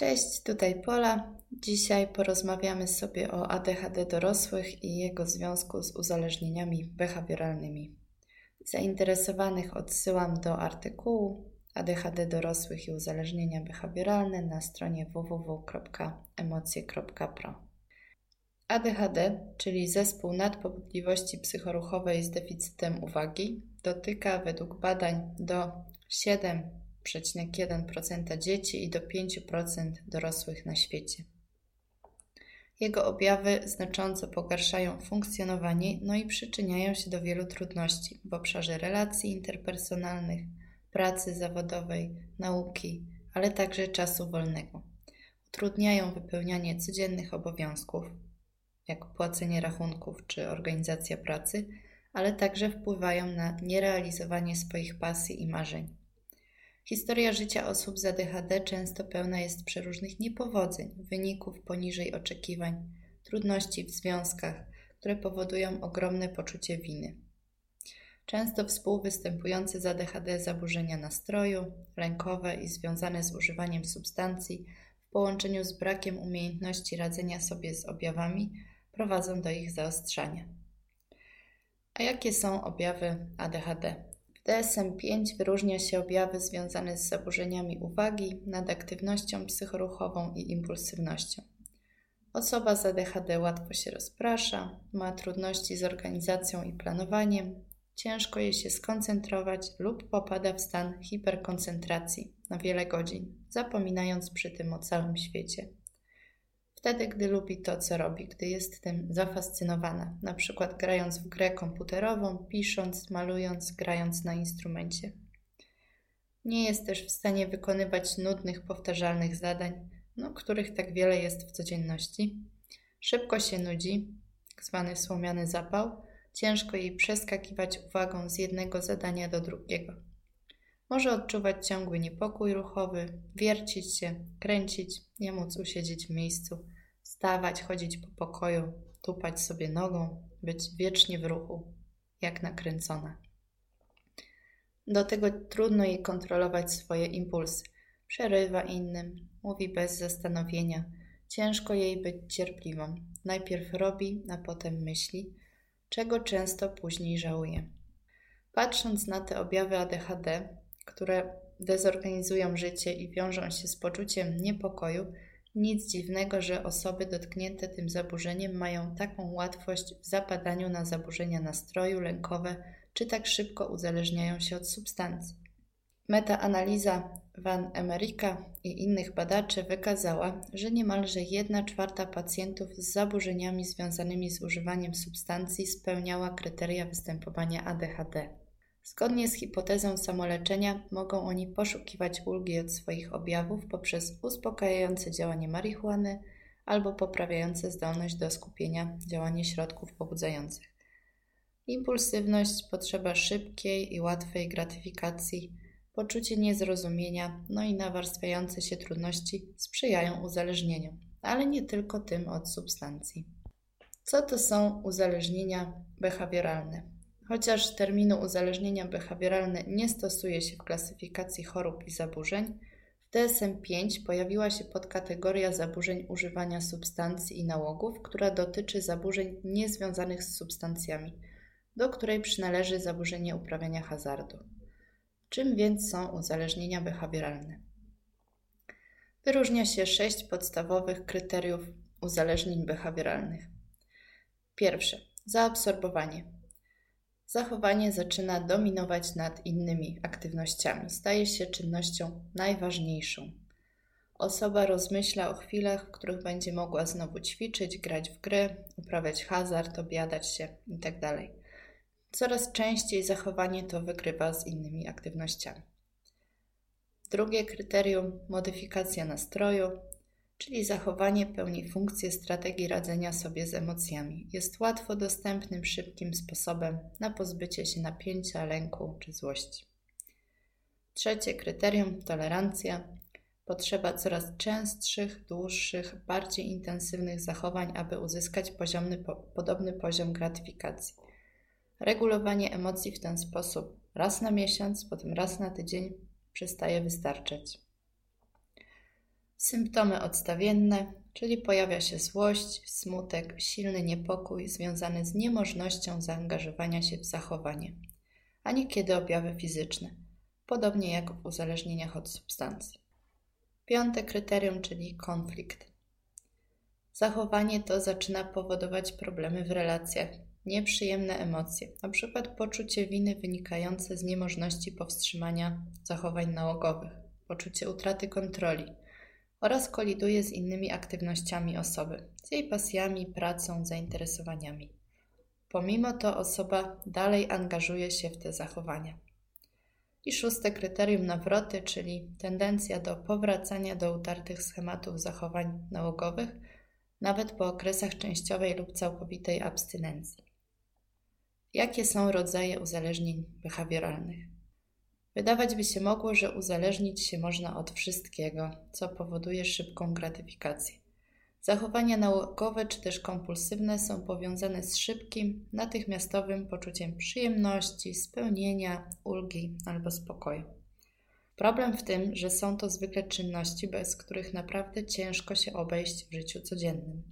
Cześć, tutaj Pola. Dzisiaj porozmawiamy sobie o ADHD dorosłych i jego związku z uzależnieniami behawioralnymi. Zainteresowanych odsyłam do artykułu ADHD dorosłych i uzależnienia behawioralne na stronie www.emocje.pro. ADHD, czyli zespół nadpobudliwości psychoruchowej z deficytem uwagi, dotyka według badań do 7,1% dzieci i do 5% dorosłych na świecie. Jego objawy znacząco pogarszają funkcjonowanie, no i przyczyniają się do wielu trudności w obszarze relacji interpersonalnych, pracy zawodowej, nauki, ale także czasu wolnego. Utrudniają wypełnianie codziennych obowiązków, jak płacenie rachunków czy organizacja pracy, ale także wpływają na nierealizowanie swoich pasji i marzeń. Historia życia osób z ADHD często pełna jest przeróżnych niepowodzeń, wyników poniżej oczekiwań, trudności w związkach, które powodują ogromne poczucie winy. Często współwystępujące z ADHD zaburzenia nastroju, lękowe i związane z używaniem substancji w połączeniu z brakiem umiejętności radzenia sobie z objawami prowadzą do ich zaostrzania. A jakie są objawy ADHD? W DSM-5 wyróżnia się objawy związane z zaburzeniami uwagi, nadaktywnością psychoruchową i impulsywnością. Osoba z ADHD łatwo się rozprasza, ma trudności z organizacją i planowaniem, ciężko jej się skoncentrować lub popada w stan hiperkoncentracji na wiele godzin, zapominając przy tym o całym świecie. Wtedy, gdy lubi to, co robi, gdy jest tym zafascynowana, na przykład grając w grę komputerową, pisząc, malując, grając na instrumencie. Nie jest też w stanie wykonywać nudnych, powtarzalnych zadań, no, których tak wiele jest w codzienności. Szybko się nudzi, tak zwany słomiany zapał, ciężko jej przeskakiwać uwagą z jednego zadania do drugiego. Może odczuwać ciągły niepokój ruchowy, wiercić się, kręcić, nie móc usiedzieć w miejscu, stawać, chodzić po pokoju, tupać sobie nogą, być wiecznie w ruchu, jak nakręcona. Do tego trudno jej kontrolować swoje impulsy. Przerywa innym, mówi bez zastanowienia. Ciężko jej być cierpliwą. Najpierw robi, a potem myśli, czego często później żałuje. Patrząc na te objawy ADHD, które dezorganizują życie i wiążą się z poczuciem niepokoju, nic dziwnego, że osoby dotknięte tym zaburzeniem mają taką łatwość w zapadaniu na zaburzenia nastroju lękowe, czy tak szybko uzależniają się od substancji. Metaanaliza Van Emerika i innych badaczy wykazała, że niemalże 1 czwarta pacjentów z zaburzeniami związanymi z używaniem substancji spełniała kryteria występowania ADHD. Zgodnie z hipotezą samoleczenia mogą oni poszukiwać ulgi od swoich objawów poprzez uspokajające działanie marihuany albo poprawiające zdolność do skupienia działanie środków pobudzających. Impulsywność, potrzeba szybkiej i łatwej gratyfikacji, poczucie niezrozumienia, no i nawarstwiające się trudności sprzyjają uzależnieniom, ale nie tylko tym od substancji. Co to są uzależnienia behawioralne? Chociaż terminu uzależnienia behawioralne nie stosuje się w klasyfikacji chorób i zaburzeń, w DSM-5 pojawiła się podkategoria zaburzeń używania substancji i nałogów, która dotyczy zaburzeń niezwiązanych z substancjami, do której przynależy zaburzenie uprawiania hazardu. Czym więc są uzależnienia behawioralne? Wyróżnia się sześć podstawowych kryteriów uzależnień behawioralnych. Pierwsze zaabsorbowanie zachowanie zaczyna dominować nad innymi aktywnościami, staje się czynnością najważniejszą. Osoba rozmyśla o chwilach, w których będzie mogła znowu ćwiczyć, grać w gry, uprawiać hazard, obiadać się itd. Tak Coraz częściej zachowanie to wygrywa z innymi aktywnościami. Drugie kryterium modyfikacja nastroju czyli zachowanie pełni funkcję strategii radzenia sobie z emocjami. Jest łatwo dostępnym, szybkim sposobem na pozbycie się napięcia, lęku czy złości. Trzecie kryterium tolerancja. Potrzeba coraz częstszych, dłuższych, bardziej intensywnych zachowań, aby uzyskać poziomny, podobny poziom gratyfikacji. Regulowanie emocji w ten sposób raz na miesiąc, potem raz na tydzień przestaje wystarczać. Symptomy odstawienne, czyli pojawia się złość, smutek, silny niepokój związany z niemożnością zaangażowania się w zachowanie, a niekiedy objawy fizyczne, podobnie jak w uzależnieniach od substancji. Piąte kryterium, czyli konflikt. Zachowanie to zaczyna powodować problemy w relacjach, nieprzyjemne emocje, np. poczucie winy wynikające z niemożności powstrzymania zachowań nałogowych, poczucie utraty kontroli oraz koliduje z innymi aktywnościami osoby, z jej pasjami, pracą, zainteresowaniami. Pomimo to osoba dalej angażuje się w te zachowania. I szóste kryterium nawroty, czyli tendencja do powracania do utartych schematów zachowań nałogowych, nawet po okresach częściowej lub całkowitej abstynencji. Jakie są rodzaje uzależnień behawioralnych? Wydawać by się mogło, że uzależnić się można od wszystkiego, co powoduje szybką gratyfikację. Zachowania nałogowe czy też kompulsywne są powiązane z szybkim, natychmiastowym poczuciem przyjemności, spełnienia, ulgi albo spokoju. Problem w tym, że są to zwykle czynności, bez których naprawdę ciężko się obejść w życiu codziennym.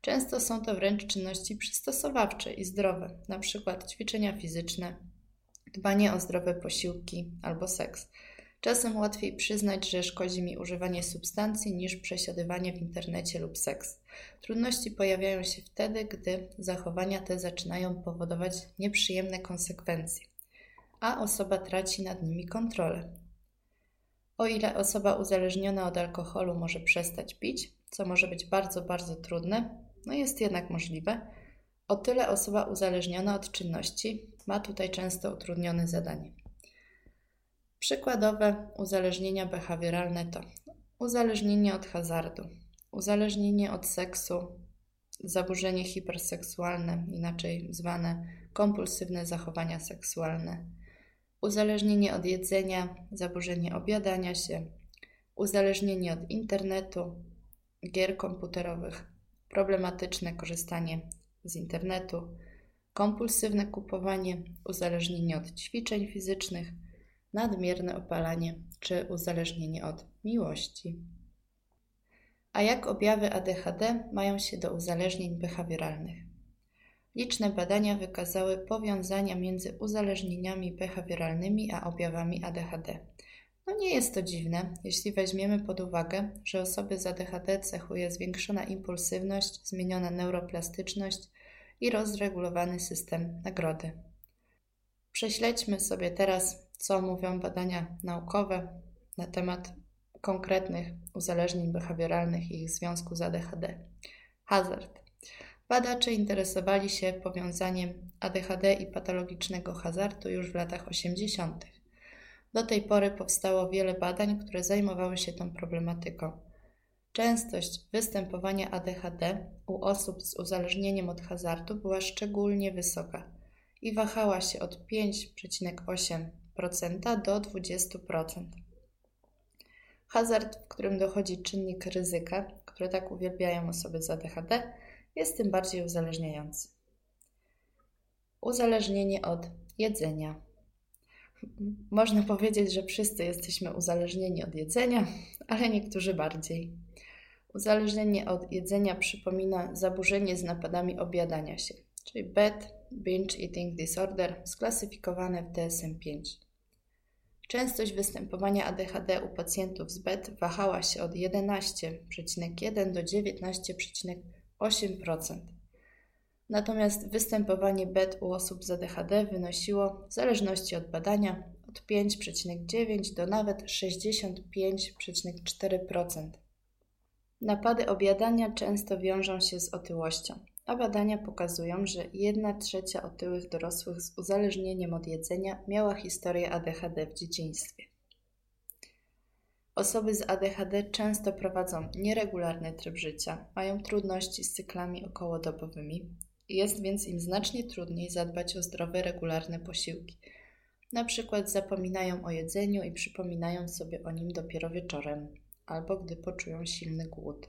Często są to wręcz czynności przystosowawcze i zdrowe, np. ćwiczenia fizyczne, dbanie o zdrowe posiłki albo seks. Czasem łatwiej przyznać, że szkodzi mi używanie substancji niż przesiadywanie w internecie lub seks. Trudności pojawiają się wtedy, gdy zachowania te zaczynają powodować nieprzyjemne konsekwencje, a osoba traci nad nimi kontrolę. O ile osoba uzależniona od alkoholu może przestać pić, co może być bardzo, bardzo trudne, no jest jednak możliwe, o tyle osoba uzależniona od czynności ma tutaj często utrudnione zadanie. Przykładowe uzależnienia behawioralne to uzależnienie od hazardu, uzależnienie od seksu, zaburzenie hiperseksualne, inaczej zwane kompulsywne zachowania seksualne, uzależnienie od jedzenia, zaburzenie objadania się, uzależnienie od internetu, gier komputerowych, problematyczne korzystanie z internetu, kompulsywne kupowanie, uzależnienie od ćwiczeń fizycznych, nadmierne opalanie czy uzależnienie od miłości. A jak objawy ADHD mają się do uzależnień behawioralnych? Liczne badania wykazały powiązania między uzależnieniami behawioralnymi a objawami ADHD. No nie jest to dziwne, jeśli weźmiemy pod uwagę, że osoby z ADHD cechuje zwiększona impulsywność, zmieniona neuroplastyczność i rozregulowany system nagrody. Prześledźmy sobie teraz, co mówią badania naukowe na temat konkretnych uzależnień behawioralnych i ich związku z ADHD. Hazard. Badacze interesowali się powiązaniem ADHD i patologicznego hazardu już w latach 80. Do tej pory powstało wiele badań, które zajmowały się tą problematyką. Częstość występowania ADHD u osób z uzależnieniem od hazardu była szczególnie wysoka i wahała się od 5,8% do 20%. Hazard, w którym dochodzi czynnik ryzyka, który tak uwielbiają osoby z ADHD, jest tym bardziej uzależniający. Uzależnienie od jedzenia. Można powiedzieć, że wszyscy jesteśmy uzależnieni od jedzenia, ale niektórzy bardziej. Uzależnienie od jedzenia przypomina zaburzenie z napadami objadania się, czyli Bad Binge Eating Disorder, sklasyfikowane w DSM-5. Częstość występowania ADHD u pacjentów z BED wahała się od 11,1 do 19,8%. Natomiast występowanie BED u osób z ADHD wynosiło, w zależności od badania, od 5,9 do nawet 65,4%. Napady objadania często wiążą się z otyłością, a badania pokazują, że 1 trzecia otyłych dorosłych z uzależnieniem od jedzenia miała historię ADHD w dzieciństwie. Osoby z ADHD często prowadzą nieregularny tryb życia, mają trudności z cyklami okołodobowymi, jest więc im znacznie trudniej zadbać o zdrowe, regularne posiłki. Na przykład zapominają o jedzeniu i przypominają sobie o nim dopiero wieczorem albo gdy poczują silny głód.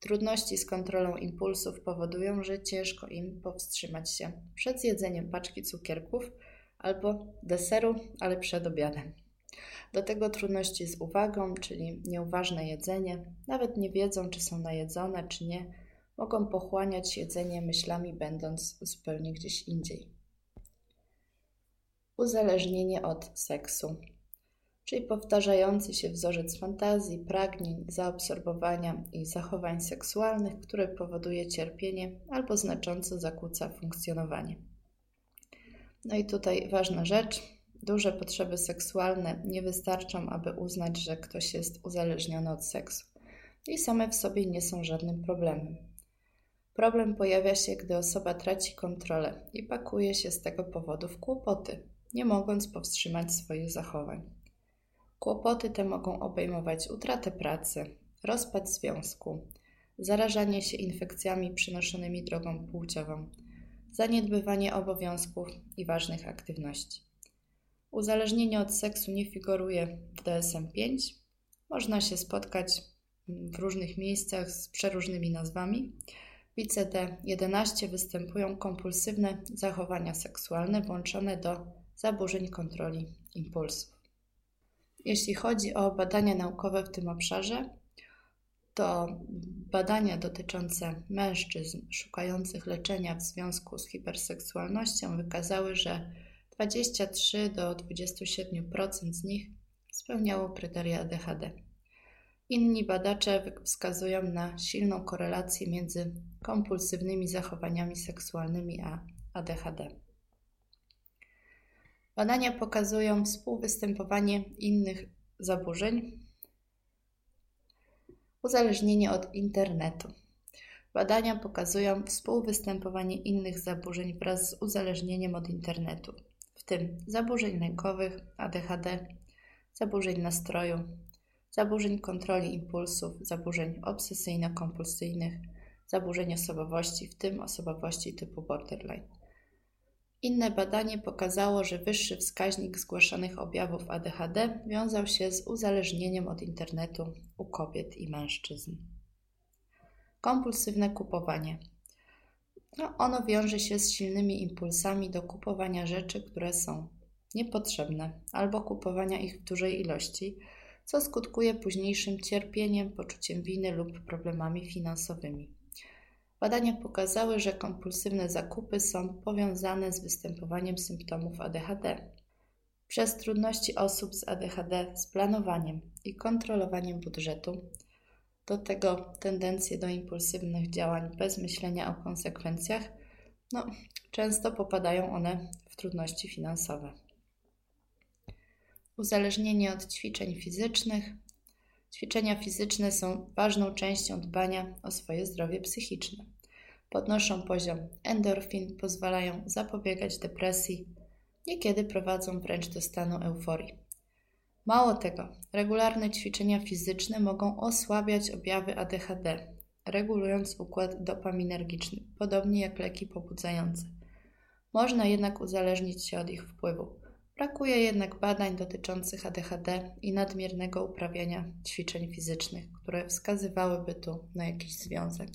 Trudności z kontrolą impulsów powodują, że ciężko im powstrzymać się przed jedzeniem paczki cukierków albo deseru, ale przed obiadem. Do tego trudności z uwagą, czyli nieuważne jedzenie, nawet nie wiedzą, czy są najedzone, czy nie, mogą pochłaniać jedzenie myślami, będąc zupełnie gdzieś indziej. Uzależnienie od seksu, czyli powtarzający się wzorzec fantazji, pragnień, zaabsorbowania i zachowań seksualnych, które powoduje cierpienie albo znacząco zakłóca funkcjonowanie. No i tutaj ważna rzecz. Duże potrzeby seksualne nie wystarczą, aby uznać, że ktoś jest uzależniony od seksu i same w sobie nie są żadnym problemem. Problem pojawia się, gdy osoba traci kontrolę i pakuje się z tego powodu w kłopoty, nie mogąc powstrzymać swoich zachowań. Kłopoty te mogą obejmować utratę pracy, rozpad związku, zarażanie się infekcjami przynoszonymi drogą płciową, zaniedbywanie obowiązków i ważnych aktywności. Uzależnienie od seksu nie figuruje w DSM-5. Można się spotkać w różnych miejscach z przeróżnymi nazwami. W ICD-11 występują kompulsywne zachowania seksualne włączone do zaburzeń kontroli impulsów. Jeśli chodzi o badania naukowe w tym obszarze, to badania dotyczące mężczyzn szukających leczenia w związku z hiperseksualnością wykazały, że 23 do 27% z nich spełniało kryteria ADHD. Inni badacze wskazują na silną korelację między kompulsywnymi zachowaniami seksualnymi a ADHD. Badania pokazują współwystępowanie innych zaburzeń, uzależnienie od internetu. Badania pokazują współwystępowanie innych zaburzeń wraz z uzależnieniem od internetu, w tym zaburzeń lękowych, ADHD, zaburzeń nastroju, zaburzeń kontroli impulsów, zaburzeń obsesyjno-kompulsyjnych, zaburzeń osobowości, w tym osobowości typu borderline. Inne badanie pokazało, że wyższy wskaźnik zgłaszanych objawów ADHD wiązał się z uzależnieniem od internetu u kobiet i mężczyzn. Kompulsywne kupowanie. No, ono wiąże się z silnymi impulsami do kupowania rzeczy, które są niepotrzebne, albo kupowania ich w dużej ilości, co skutkuje późniejszym cierpieniem, poczuciem winy lub problemami finansowymi. Badania pokazały, że kompulsywne zakupy są powiązane z występowaniem symptomów ADHD. Przez trudności osób z ADHD z planowaniem i kontrolowaniem budżetu, do tego tendencje do impulsywnych działań bez myślenia o konsekwencjach, no, często popadają one w trudności finansowe. Uzależnienie od ćwiczeń fizycznych. Ćwiczenia fizyczne są ważną częścią dbania o swoje zdrowie psychiczne. Podnoszą poziom endorfin, pozwalają zapobiegać depresji, niekiedy prowadzą wręcz do stanu euforii. Mało tego, regularne ćwiczenia fizyczne mogą osłabiać objawy ADHD, regulując układ dopaminergiczny, podobnie jak leki pobudzające. Można jednak uzależnić się od ich wpływu. Brakuje jednak badań dotyczących ADHD i nadmiernego uprawiania ćwiczeń fizycznych, które wskazywałyby tu na jakiś związek.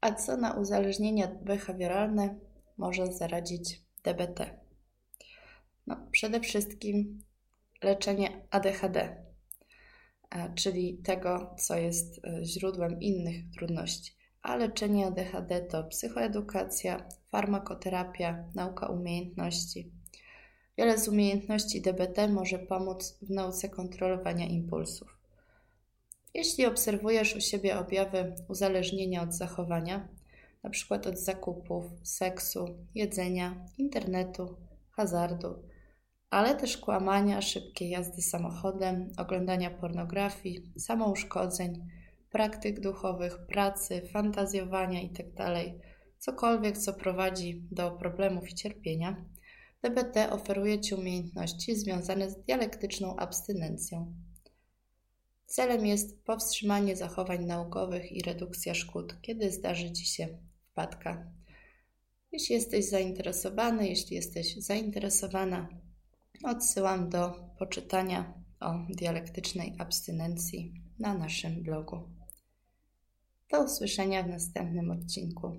A co na uzależnienia behawioralne może zaradzić DBT? No, przede wszystkim leczenie ADHD, czyli tego, co jest e, źródłem innych trudności. A leczenie ADHD to psychoedukacja, farmakoterapia, nauka umiejętności. Wiele z umiejętności DBT może pomóc w nauce kontrolowania impulsów. Jeśli obserwujesz u siebie objawy uzależnienia od zachowania, np. od zakupów, seksu, jedzenia, internetu, hazardu, ale też kłamania, szybkiej jazdy samochodem, oglądania pornografii, samouszkodzeń, praktyk duchowych, pracy, fantazjowania itd., tak cokolwiek, co prowadzi do problemów i cierpienia, DBT oferuje Ci umiejętności związane z dialektyczną abstynencją. Celem jest powstrzymanie zachowań naukowych i redukcja szkód, kiedy zdarzy Ci się wpadka. Jeśli jesteś zainteresowany, jeśli jesteś zainteresowana, odsyłam do poczytania o dialektycznej abstynencji na naszym blogu. Do usłyszenia w następnym odcinku.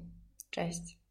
Cześć.